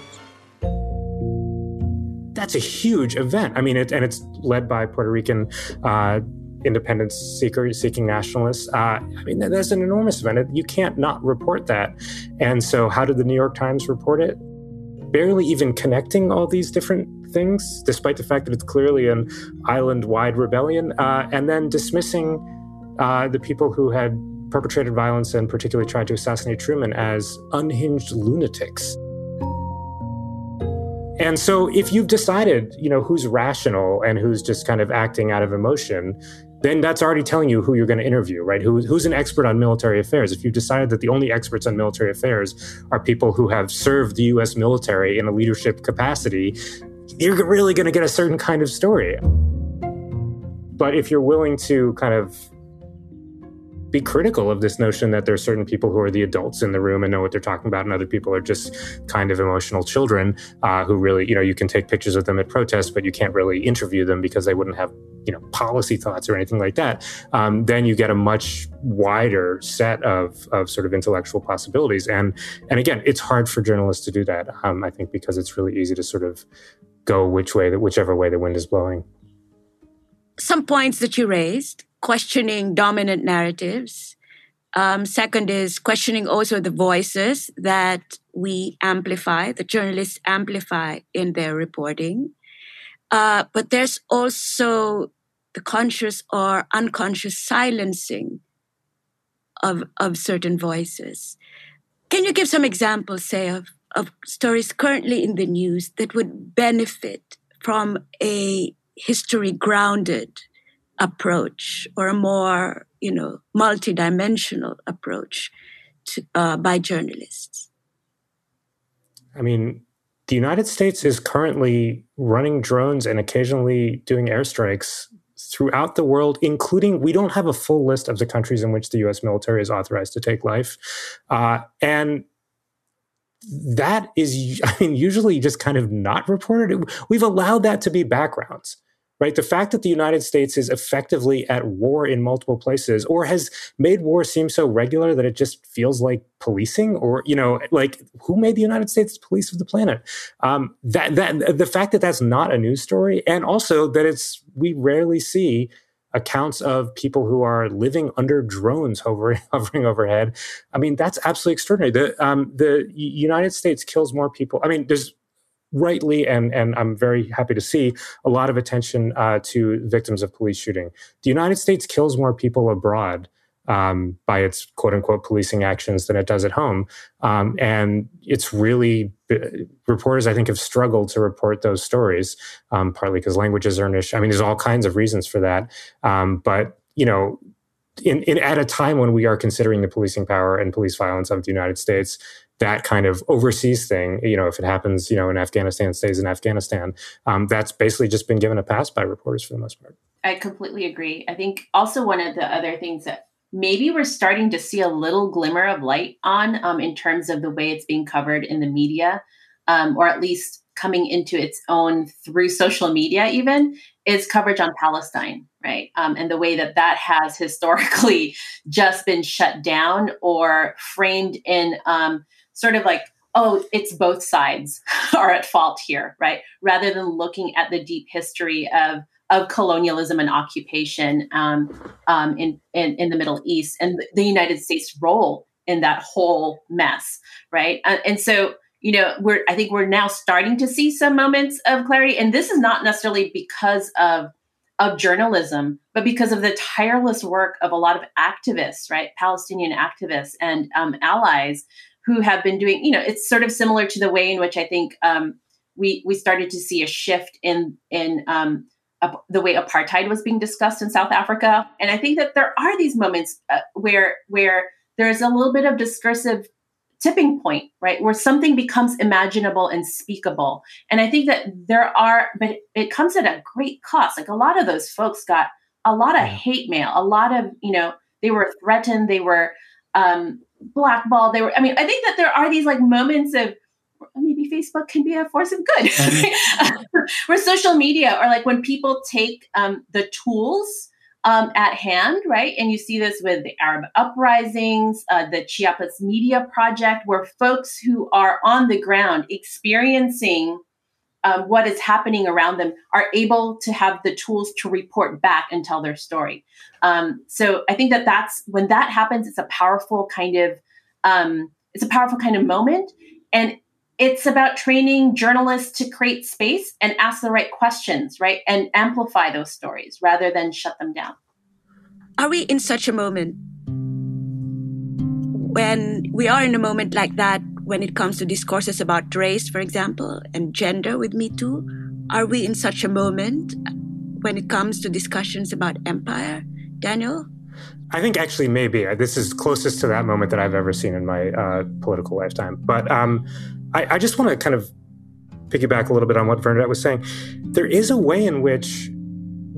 That's a huge event. I mean, it, and it's led by Puerto Rican uh, independence seeker seeking nationalists. Uh, I mean, that's an enormous event. You can't not report that. And so, how did the New York Times report it? Barely even connecting all these different things, despite the fact that it's clearly an island wide rebellion, uh, and then dismissing uh, the people who had perpetrated violence and particularly tried to assassinate Truman as unhinged lunatics. And so, if you've decided, you know, who's rational and who's just kind of acting out of emotion, then that's already telling you who you're going to interview, right? Who, who's an expert on military affairs? If you've decided that the only experts on military affairs are people who have served the U.S. military in a leadership capacity, you're really going to get a certain kind of story. But if you're willing to kind of be critical of this notion that there are certain people who are the adults in the room and know what they're talking about, and other people are just kind of emotional children uh, who really, you know, you can take pictures of them at protests, but you can't really interview them because they wouldn't have, you know, policy thoughts or anything like that. Um, then you get a much wider set of of sort of intellectual possibilities, and and again, it's hard for journalists to do that. Um, I think because it's really easy to sort of go which way, whichever way the wind is blowing. Some points that you raised questioning dominant narratives. Um, second is questioning also the voices that we amplify, the journalists amplify in their reporting. Uh, but there's also the conscious or unconscious silencing of, of certain voices. Can you give some examples, say, of, of stories currently in the news that would benefit from a history grounded approach or a more, you know, multidimensional approach to, uh, by journalists? I mean, the United States is currently running drones and occasionally doing airstrikes throughout the world, including we don't have a full list of the countries in which the US military is authorized to take life. Uh, and that is, I mean, usually just kind of not reported. We've allowed that to be backgrounds right? The fact that the United States is effectively at war in multiple places or has made war seem so regular that it just feels like policing or, you know, like who made the United States the police of the planet? Um, that, that, the fact that that's not a news story and also that it's, we rarely see accounts of people who are living under drones hovering, [laughs] hovering overhead. I mean, that's absolutely extraordinary. The, um, the United States kills more people. I mean, there's rightly and and I'm very happy to see a lot of attention uh, to victims of police shooting. The United States kills more people abroad um, by its quote unquote policing actions than it does at home, um, and it's really reporters I think have struggled to report those stories um, partly because languages are an issue. I mean, there's all kinds of reasons for that, um, but you know. In, in, at a time when we are considering the policing power and police violence of the United States, that kind of overseas thing, you know, if it happens, you know, in Afghanistan, stays in Afghanistan. Um, that's basically just been given a pass by reporters for the most part. I completely agree. I think also one of the other things that maybe we're starting to see a little glimmer of light on um, in terms of the way it's being covered in the media, um, or at least coming into its own through social media, even is coverage on Palestine, right? Um, and the way that that has [laughs] historically just been shut down or framed in um, sort of like, oh, it's both sides [laughs] are at fault here, right? Rather than looking at the deep history of of colonialism and occupation um, um, in, in in the Middle East and the United States' role in that whole mess, right? Uh, and so you know we're i think we're now starting to see some moments of clarity and this is not necessarily because of of journalism but because of the tireless work of a lot of activists right palestinian activists and um, allies who have been doing you know it's sort of similar to the way in which i think um, we we started to see a shift in in um, ap- the way apartheid was being discussed in south africa and i think that there are these moments uh, where where there's a little bit of discursive tipping point, right? Where something becomes imaginable and speakable. And I think that there are, but it comes at a great cost. Like a lot of those folks got a lot of hate mail, a lot of, you know, they were threatened, they were um, blackballed. They were, I mean, I think that there are these like moments of maybe Facebook can be a force of good. [laughs] Where social media or like when people take um, the tools um, at hand, right? And you see this with the Arab uprisings, uh, the Chiapas Media Project, where folks who are on the ground experiencing um, what is happening around them are able to have the tools to report back and tell their story. Um, so I think that that's when that happens, it's a powerful kind of um, it's a powerful kind of moment, and it's about training journalists to create space and ask the right questions, right? And amplify those stories rather than shut them down. Are we in such a moment? When we are in a moment like that, when it comes to discourses about race, for example, and gender with Me Too, are we in such a moment when it comes to discussions about empire? Daniel? I think actually maybe this is closest to that moment that I've ever seen in my uh, political lifetime. But um, I, I just want to kind of piggyback a little bit on what Vernadette was saying. There is a way in which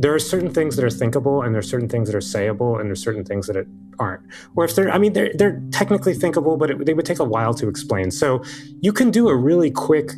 there are certain things that are thinkable and there's certain things that are sayable and there's certain things that it aren't. Or if they're i mean they're, they're technically thinkable but it, they would take a while to explain. So you can do a really quick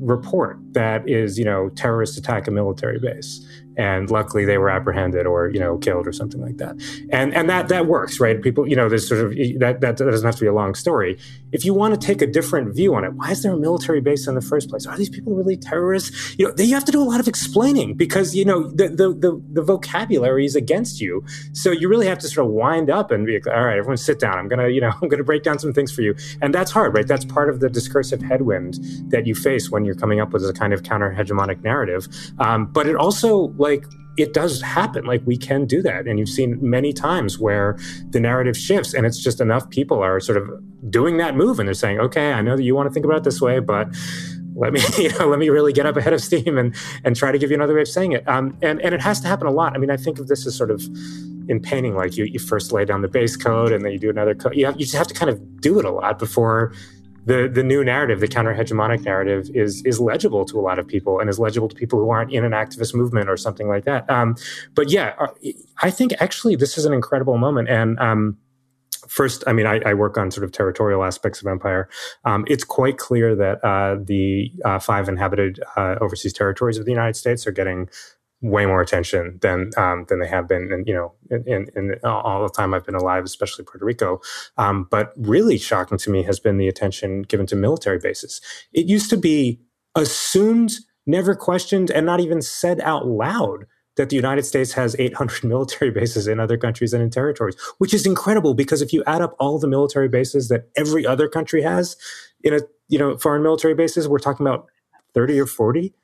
report that is you know terrorist attack a military base and luckily they were apprehended or you know killed or something like that. And and that that works right? People you know there's sort of that that doesn't have to be a long story. If you want to take a different view on it why is there a military base in the first place? Are these people really terrorists? You know you have to do a lot of explaining because you know the the the, the vocabulary is against you. So you really have to sort of wind up and be all right everyone sit down. I'm gonna you know [laughs] i'm gonna break down some things for you. And that's hard right? That's part of the discursive headwind that you face when you're coming up with a kind of counter hegemonic narrative. Um, but it also like it does happen. Like we can do that. And you've seen many times where the narrative shifts and it's just enough people are sort of doing that move and they're saying, okay, I know that you want to think about it this way, but let me, [laughs] you know, let me really get up ahead of steam and, and try to give you another way of saying it. Um, and, and it has to happen a lot. I mean, I think of this as sort of in painting, like you, you first lay down the base code and then you do another code. You, have, you just have to kind of do it a lot before the the new narrative, the counter hegemonic narrative, is is legible to a lot of people and is legible to people who aren't in an activist movement or something like that. Um, but yeah, uh, I think actually this is an incredible moment and. Um, first, I mean, I, I, work on sort of territorial aspects of empire. Um, it's quite clear that uh, the uh, five inhabited uh, overseas territories of the United States are getting way more attention than um, than they have been, and you know, in, in, all the time I've been alive, especially Puerto Rico. Um, but really shocking to me has been the attention given to military bases. It used to be assumed, never questioned, and not even said out loud that the United States has 800 [laughs] military bases in other countries and in territories, which is incredible because if you add up all the military bases that every other country has in a you know foreign military bases, we're talking about 30 or 40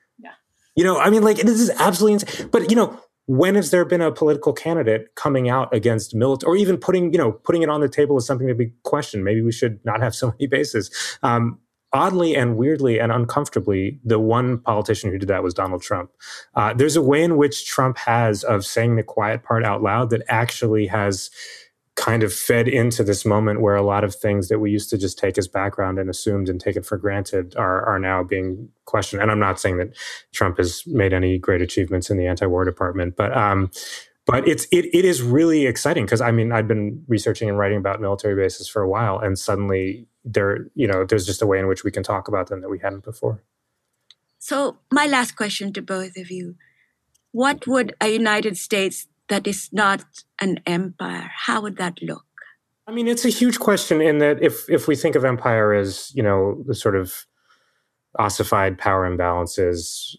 you know, I mean, like this is absolutely insane. But you know, when has there been a political candidate coming out against military, or even putting, you know, putting it on the table as something to be questioned? Maybe we should not have so many bases. Um, oddly and weirdly and uncomfortably, the one politician who did that was Donald Trump. Uh, there's a way in which Trump has of saying the quiet part out loud that actually has kind of fed into this moment where a lot of things that we used to just take as background and assumed and taken for granted are are now being questioned. And I'm not saying that Trump has made any great achievements in the anti-war department, but um, but it's it it is really exciting because I mean I've been researching and writing about military bases for a while, and suddenly there you know there's just a way in which we can talk about them that we hadn't before. So, my last question to both of you What would a United States that is not an empire, how would that look? I mean, it's a huge question in that if if we think of empire as you know the sort of ossified power imbalances,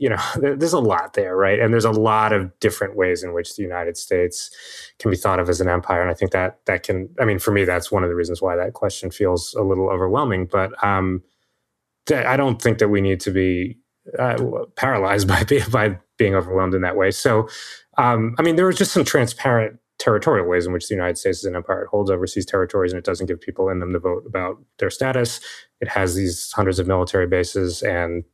you know, [laughs] there's a lot there, right? And there's a lot of different ways in which the United States can be thought of as an empire, and I think that that can, I mean, for me, that's one of the reasons why that question feels a little overwhelming. But um, I don't think that we need to be uh, paralyzed [laughs] by by being overwhelmed in that way. So, um, I mean, there are just some transparent territorial ways in which the United States is an empire. It holds overseas territories and it doesn't give people in them the vote about their status. It has these hundreds of military bases, and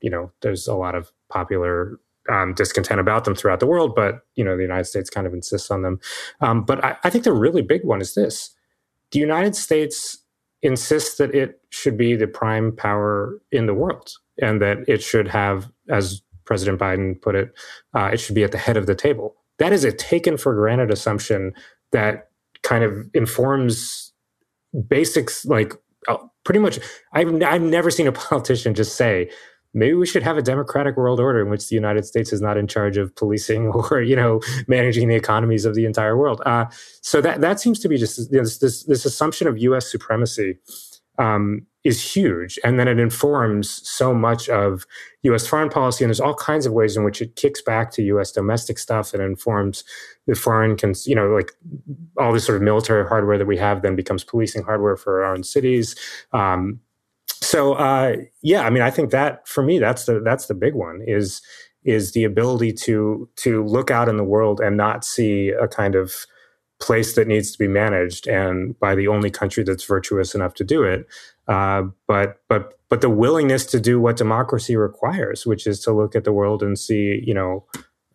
you know, there's a lot of popular um, discontent about them throughout the world. But you know, the United States kind of insists on them. Um, but I, I think the really big one is this: the United States insists that it should be the prime power in the world and that it should have, as President Biden put it, uh, it should be at the head of the table. That is a taken for granted assumption that kind of informs basics like uh, pretty much I've, I've never seen a [laughs] politician just say maybe we should have a democratic world order in which the united states is not in charge of policing [laughs] or you know managing the economies of the entire world uh, so that that seems to be just you know, this, this, this assumption of us supremacy um, is huge. And then it informs so much of US foreign policy. And there's all kinds of ways in which it kicks back to US domestic stuff and informs the foreign, cons- you know, like all this sort of military hardware that we have then becomes policing hardware for our own cities. Um, so uh, yeah, I mean, I think that for me, that's the that's the big one is is the ability to to look out in the world and not see a kind of place that needs to be managed and by the only country that's virtuous enough to do it uh, but but but the willingness to do what democracy requires which is to look at the world and see you know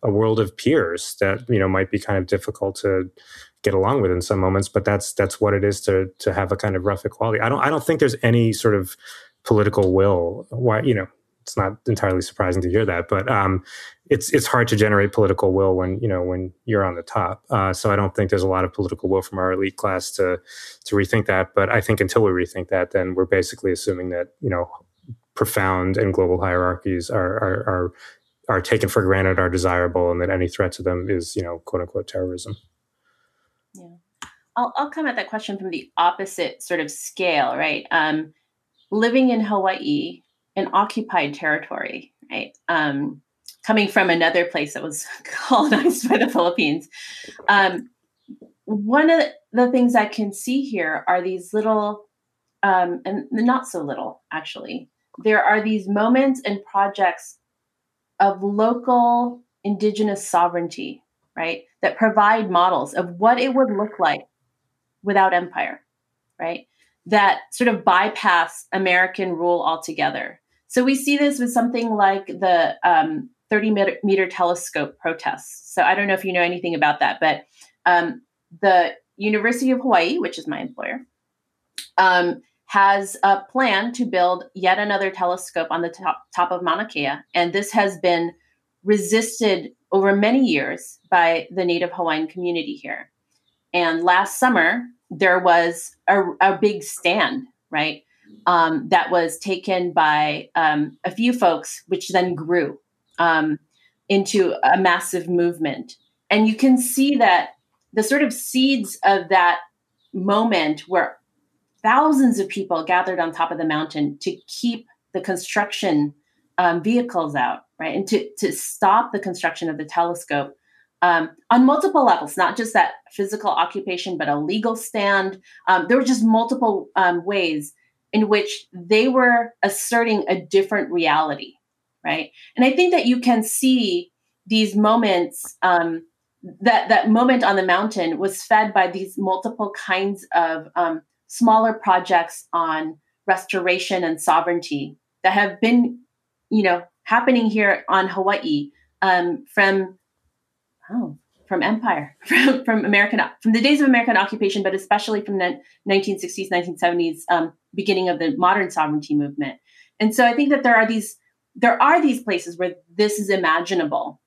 a world of peers that you know might be kind of difficult to get along with in some moments but that's that's what it is to to have a kind of rough equality. I don't i don't think there's any sort of political will. Why you know it's not entirely surprising to hear that, but um, it's it's hard to generate political will when you know when you're on the top. Uh, so I don't think there's a lot of political will from our elite class to to rethink that. But I think until we rethink that, then we're basically assuming that you know profound and global hierarchies are are are, are taken for granted, are desirable, and that any threat to them is you know quote unquote terrorism. Yeah, I'll, I'll come at that question from the opposite sort of scale, right? Um, living in Hawaii, an occupied territory, right? Um, coming from another place that was [laughs] colonized by the Philippines. Um, one of the things I can see here are these little, um, and not so little actually, there are these moments and projects of local indigenous sovereignty, right? That provide models of what it would look like without empire, right? That sort of bypass American rule altogether. So we see this with something like the um, 30 meter, meter, telescope protests. So I don't know if you know anything about that, but um, the University of Hawaii, which is my employer, um, has a plan to build yet another telescope on the top, top of Mauna Kea. And this has been resisted over many years by the Native Hawaiian community here. And last summer, there was a, a big stand, right? Um, that was taken by um, a few folks, which then grew um, into a massive movement. And you can see that the sort of seeds of that moment where thousands of people gathered on top of the mountain to keep the construction um, vehicles out, right? And to, to stop the construction of the telescope um, on multiple levels, not just that physical occupation, but a legal stand. Um, there were just multiple um, ways in which they were asserting a different reality, right? And I think that you can see these moments. Um, that that moment on the mountain was fed by these multiple kinds of um, smaller projects on restoration and sovereignty that have been, you know, happening here on Hawaii um, from oh, from empire, [laughs] from, from American, from the days of American occupation, but especially from the 1960s, 1970s, um, beginning of the modern sovereignty movement. And so I think that there are these there are these places where this is imaginable,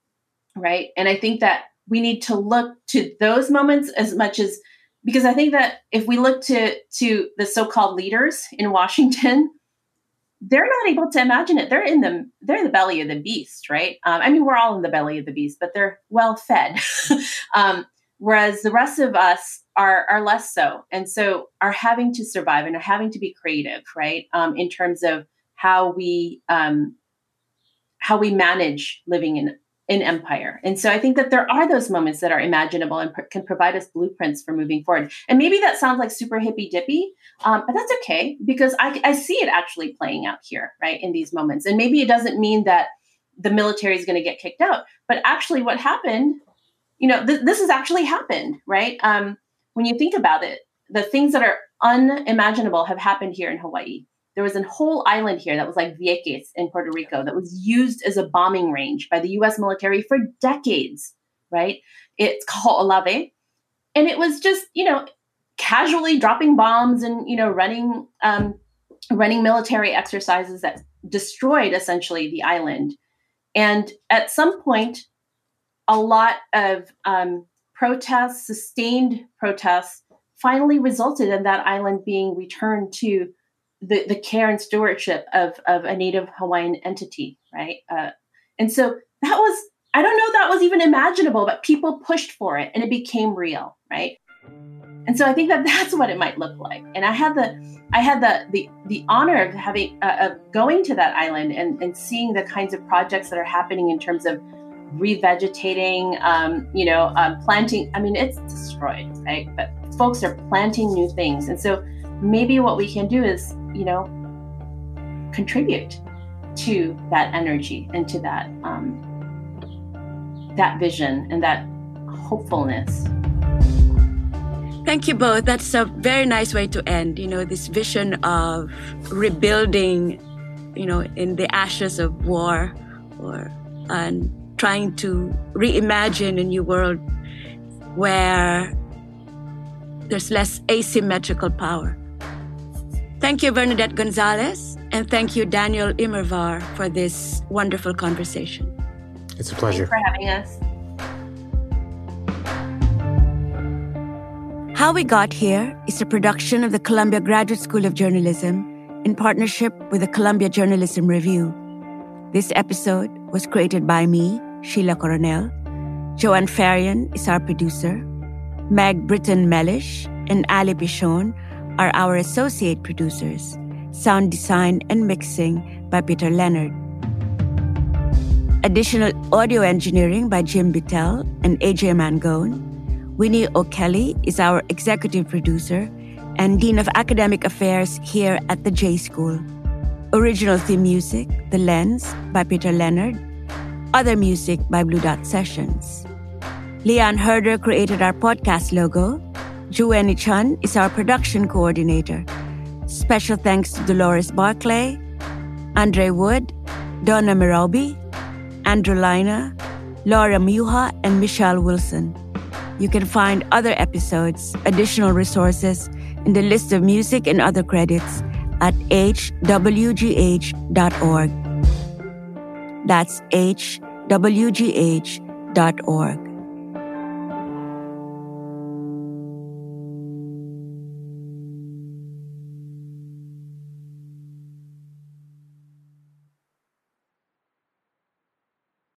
right? And I think that we need to look to those moments as much as because I think that if we look to to the so-called leaders in Washington, they're not able to imagine it. They're in the they're in the belly of the beast, right? Um, I mean, we're all in the belly of the beast, but they're well fed. [laughs] um, whereas the rest of us are are less so, and so are having to survive and are having to be creative, right? Um, in terms of how we um, how we manage living in in empire. And so I think that there are those moments that are imaginable and pr- can provide us blueprints for moving forward. And maybe that sounds like super hippy dippy, um, but that's okay because I, I see it actually playing out here, right, in these moments. And maybe it doesn't mean that the military is going to get kicked out, but actually what happened, you know, th- this has actually happened, right? Um, when you think about it, the things that are unimaginable have happened here in Hawaii there was a whole island here that was like Vieques in Puerto Rico that was used as a bombing range by the US military for decades, right? It's called Kahoʻolawe. And it was just, you know, casually dropping bombs and, you know, running um, running military exercises that destroyed essentially the island. And at some point, a lot of um, protests, sustained protests, finally resulted in that island being returned to the, the care and stewardship of, of a Native Hawaiian entity, right? Uh, and so that was, I don't know that was even imaginable, but people pushed for it and it became real, right? And so I think that [laughs] that's what it might look like. And I had the, I had the the, the honor of having uh, of going to that island and, and seeing the kinds of projects that are happening in terms of revegetating, um, you know, um, planting. I mean, it's destroyed, right? But folks are planting new things, and so maybe what we can do is you know, contribute to that energy and to that um, that vision and that hopefulness. Thank you both. That's a very nice way to end. You know, this vision of rebuilding, you know, in the ashes of war, or and trying to reimagine a new world where there's less asymmetrical power. Thank you, Vernadette Gonzalez, and thank you, Daniel Immerwahr, for this wonderful conversation. It's a pleasure. Thanks for having us. How We Got Here is a production of the Columbia Graduate School of Journalism in partnership with the Columbia Journalism Review. This episode was created by me, Sheila Coronel. Joanne Faryon is our producer. Meg Britton Mellish and Ali Pichon are our associate producers. Sound design and mixing by Peter Leonard. Additional audio engineering by Jim Bittel and AJ Mangone. Winnie O'Kelley is our executive producer and Dean of Academic Affairs here at the J School. Original theme music, The Lens by Peter Leonard. Other music by Blue Dot Sessions. Leon Herder created our podcast logo. Jueni Chan is our production coordinator. Special thanks to Dolores Barclay, Andre Wood, Donna Mirobi, Andrew Lina, Laura Muha, and Michelle Wilson. You can find other episodes, additional resources, and the list of music and other credits at hwgh.org. That's hwgh.org.